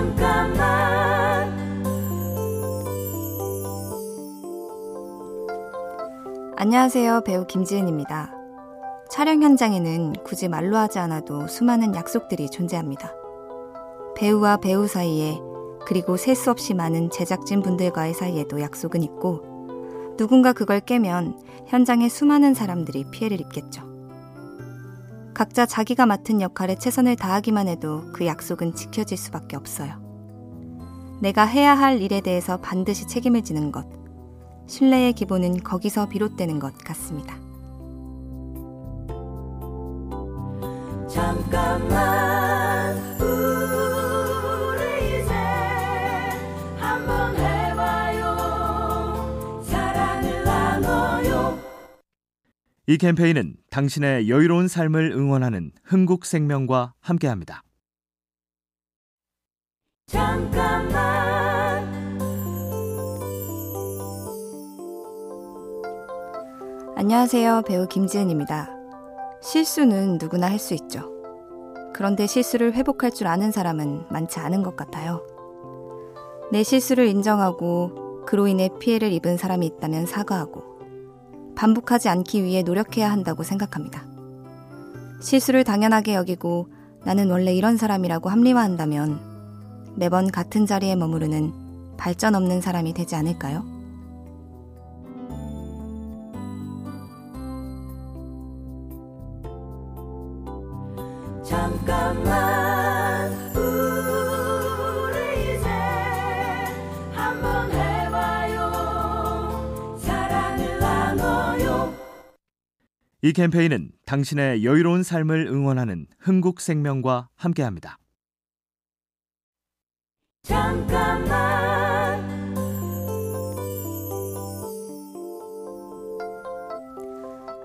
잠깐만 안녕하세요. 배우 김지은입니다. 촬영 현장에는 굳이 말로 하지 않아도 수많은 약속들이 존재합니다. 배우와 배우 사이에 그리고 셀 수 없이 많은 제작진 분들과의 사이에도 약속은 있고 누군가 그걸 깨면 현장의 수많은 사람들이 피해를 입겠죠. 각자 자기가 맡은 역할에 최선을 다하기만 해도 그 약속은 지켜질 수밖에 없어요. 내가 해야 할 일에 대해서 반드시 책임을 지는 것. 신뢰의 기본은 거기서 비롯되는 것 같습니다. 잠깐만 이 캠페인은 당신의 여유로운 삶을 응원하는 흥국생명과 함께합니다. 잠깐만 안녕하세요. 배우 김지은입니다. 실수는 누구나 할 수 있죠. 그런데 실수를 회복할 줄 아는 사람은 많지 않은 것 같아요. 내 실수를 인정하고 그로 인해 피해를 입은 사람이 있다면 사과하고 반복하지 않기 위해 노력해야 한다고 생각합니다. 실수를 당연하게 여기고 나는 원래 이런 사람이라고 합리화한다면 매번 같은 자리에 머무르는 발전 없는 사람이 되지 않을까요? 잠깐만 이 캠페인은 당신의 여유로운 삶을 응원하는 흥국생명과 함께합니다. 잠깐만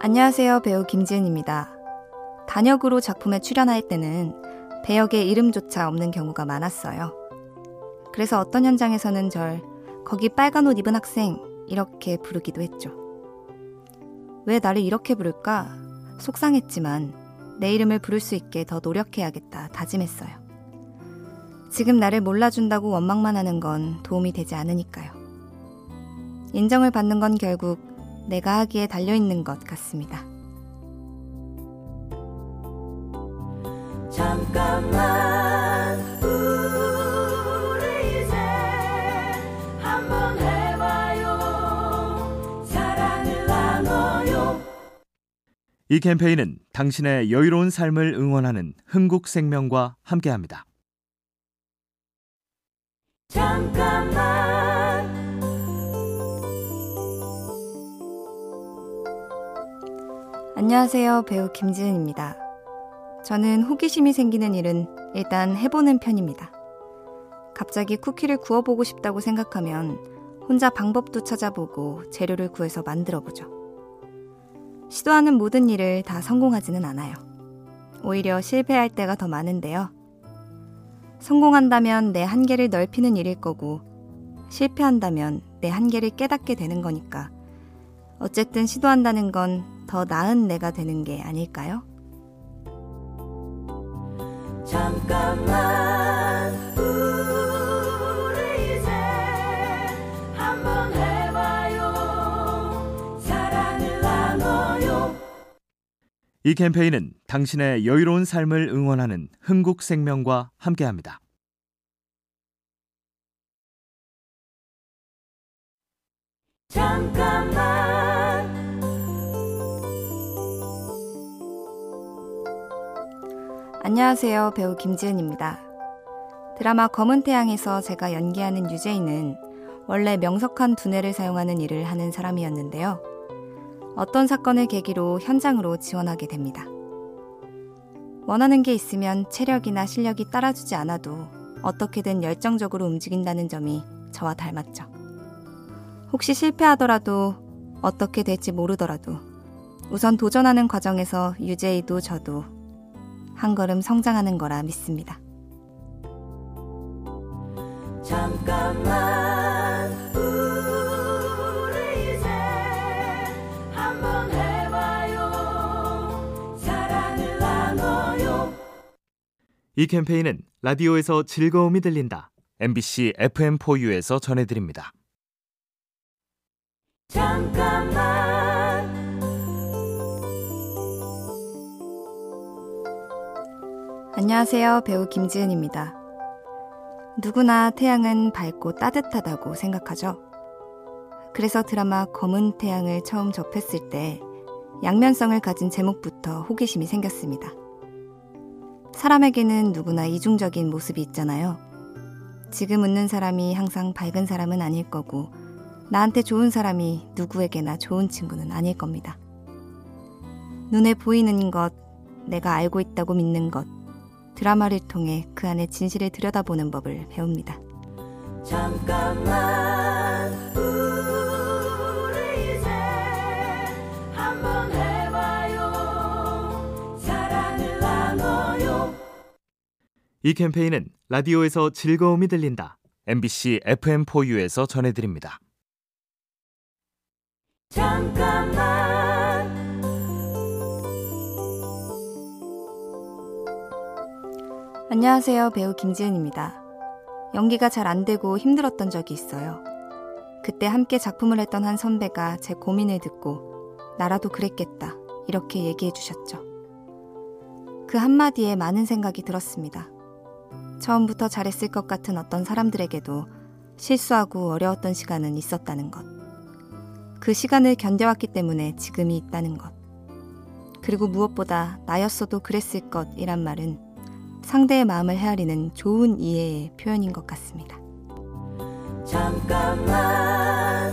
안녕하세요. 배우 김지은입니다. 단역으로 작품에 출연할 때는 배역의 이름조차 없는 경우가 많았어요. 그래서 어떤 현장에서는 절 거기 빨간 옷 입은 학생 이렇게 부르기도 했죠. 왜 나를 이렇게 부를까? 속상했지만 내 이름을 부를 수 있게 더 노력해야겠다 다짐했어요. 지금 나를 몰라준다고 원망만 하는 건 도움이 되지 않으니까요. 인정을 받는 건 결국 내가 하기에 달려있는 것 같습니다. 잠깐만 이 캠페인은 당신의 여유로운 삶을 응원하는 흥국생명과 함께합니다. 잠깐만 안녕하세요. 배우 김지은입니다. 저는 호기심이 생기는 일은 일단 해보는 편입니다. 갑자기 쿠키를 구워보고 싶다고 생각하면 혼자 방법도 찾아보고 재료를 구해서 만들어보죠. 시도하는 모든 일을 다 성공하지는 않아요. 오히려 실패할 때가 더 많은데요. 성공한다면 내 한계를 넓히는 일일 거고, 실패한다면 내 한계를 깨닫게 되는 거니까, 어쨌든 시도한다는 건 더 나은 내가 되는 게 아닐까요? 잠깐만 이 캠페인은 당신의 여유로운 삶을 응원하는 흥국생명과 함께합니다. 잠깐만 안녕하세요. 배우 김지은입니다. 드라마 검은 태양에서 제가 연기하는 유재인은 원래 명석한 두뇌를 사용하는 일을 하는 사람이었는데요. 어떤 사건을 계기로 현장으로 지원하게 됩니다. 원하는 게 있으면 체력이나 실력이 따라주지 않아도 어떻게든 열정적으로 움직인다는 점이 저와 닮았죠. 혹시 실패하더라도 어떻게 될지 모르더라도 우선 도전하는 과정에서 유재이도 저도 한 걸음 성장하는 거라 믿습니다. 잠깐만 이이 캠페인은 라디오에서 즐거움이 들린다. MBC FM4U에서 전해드립니다. 잠깐만 안녕하세요. 배우 김지은입니다. 누구나 태양은 밝고 따뜻하다고 생각하죠. 그래서 드라마 검은 태양을 처음 접했을 때 양면성을 가진 제목부터 호기심이 생겼습니다. 사람에게는 누구나 이중적인 모습이 있잖아요. 지금 웃는 사람이 항상 밝은 사람은 아닐 거고, 나한테 좋은 사람이 누구에게나 좋은 친구는 아닐 겁니다. 눈에 보이는 것, 내가 알고 있다고 믿는 것, 드라마를 통해 그 안의 진실을 들여다보는 법을 배웁니다. 잠깐만 이 캠페인은 라디오에서 즐거움이 들린다. MBC FM4U에서 전해드립니다. 잠깐만 안녕하세요. 배우 김지은입니다. 연기가 잘 안 되고 힘들었던 적이 있어요. 그때 함께 작품을 했던 한 선배가 제 고민을 듣고 나라도 그랬겠다. 이렇게 얘기해 주셨죠. 그 한마디에 많은 생각이 들었습니다. 처음부터 잘했을 것 같은 어떤 사람들에게도 실수하고 어려웠던 시간은 있었다는 것. 그 시간을 견뎌왔기 때문에 지금이 있다는 것. 그리고 무엇보다 나였어도 그랬을 것이란 말은 상대의 마음을 헤아리는 좋은 이해의 표현인 것 같습니다. 잠깐만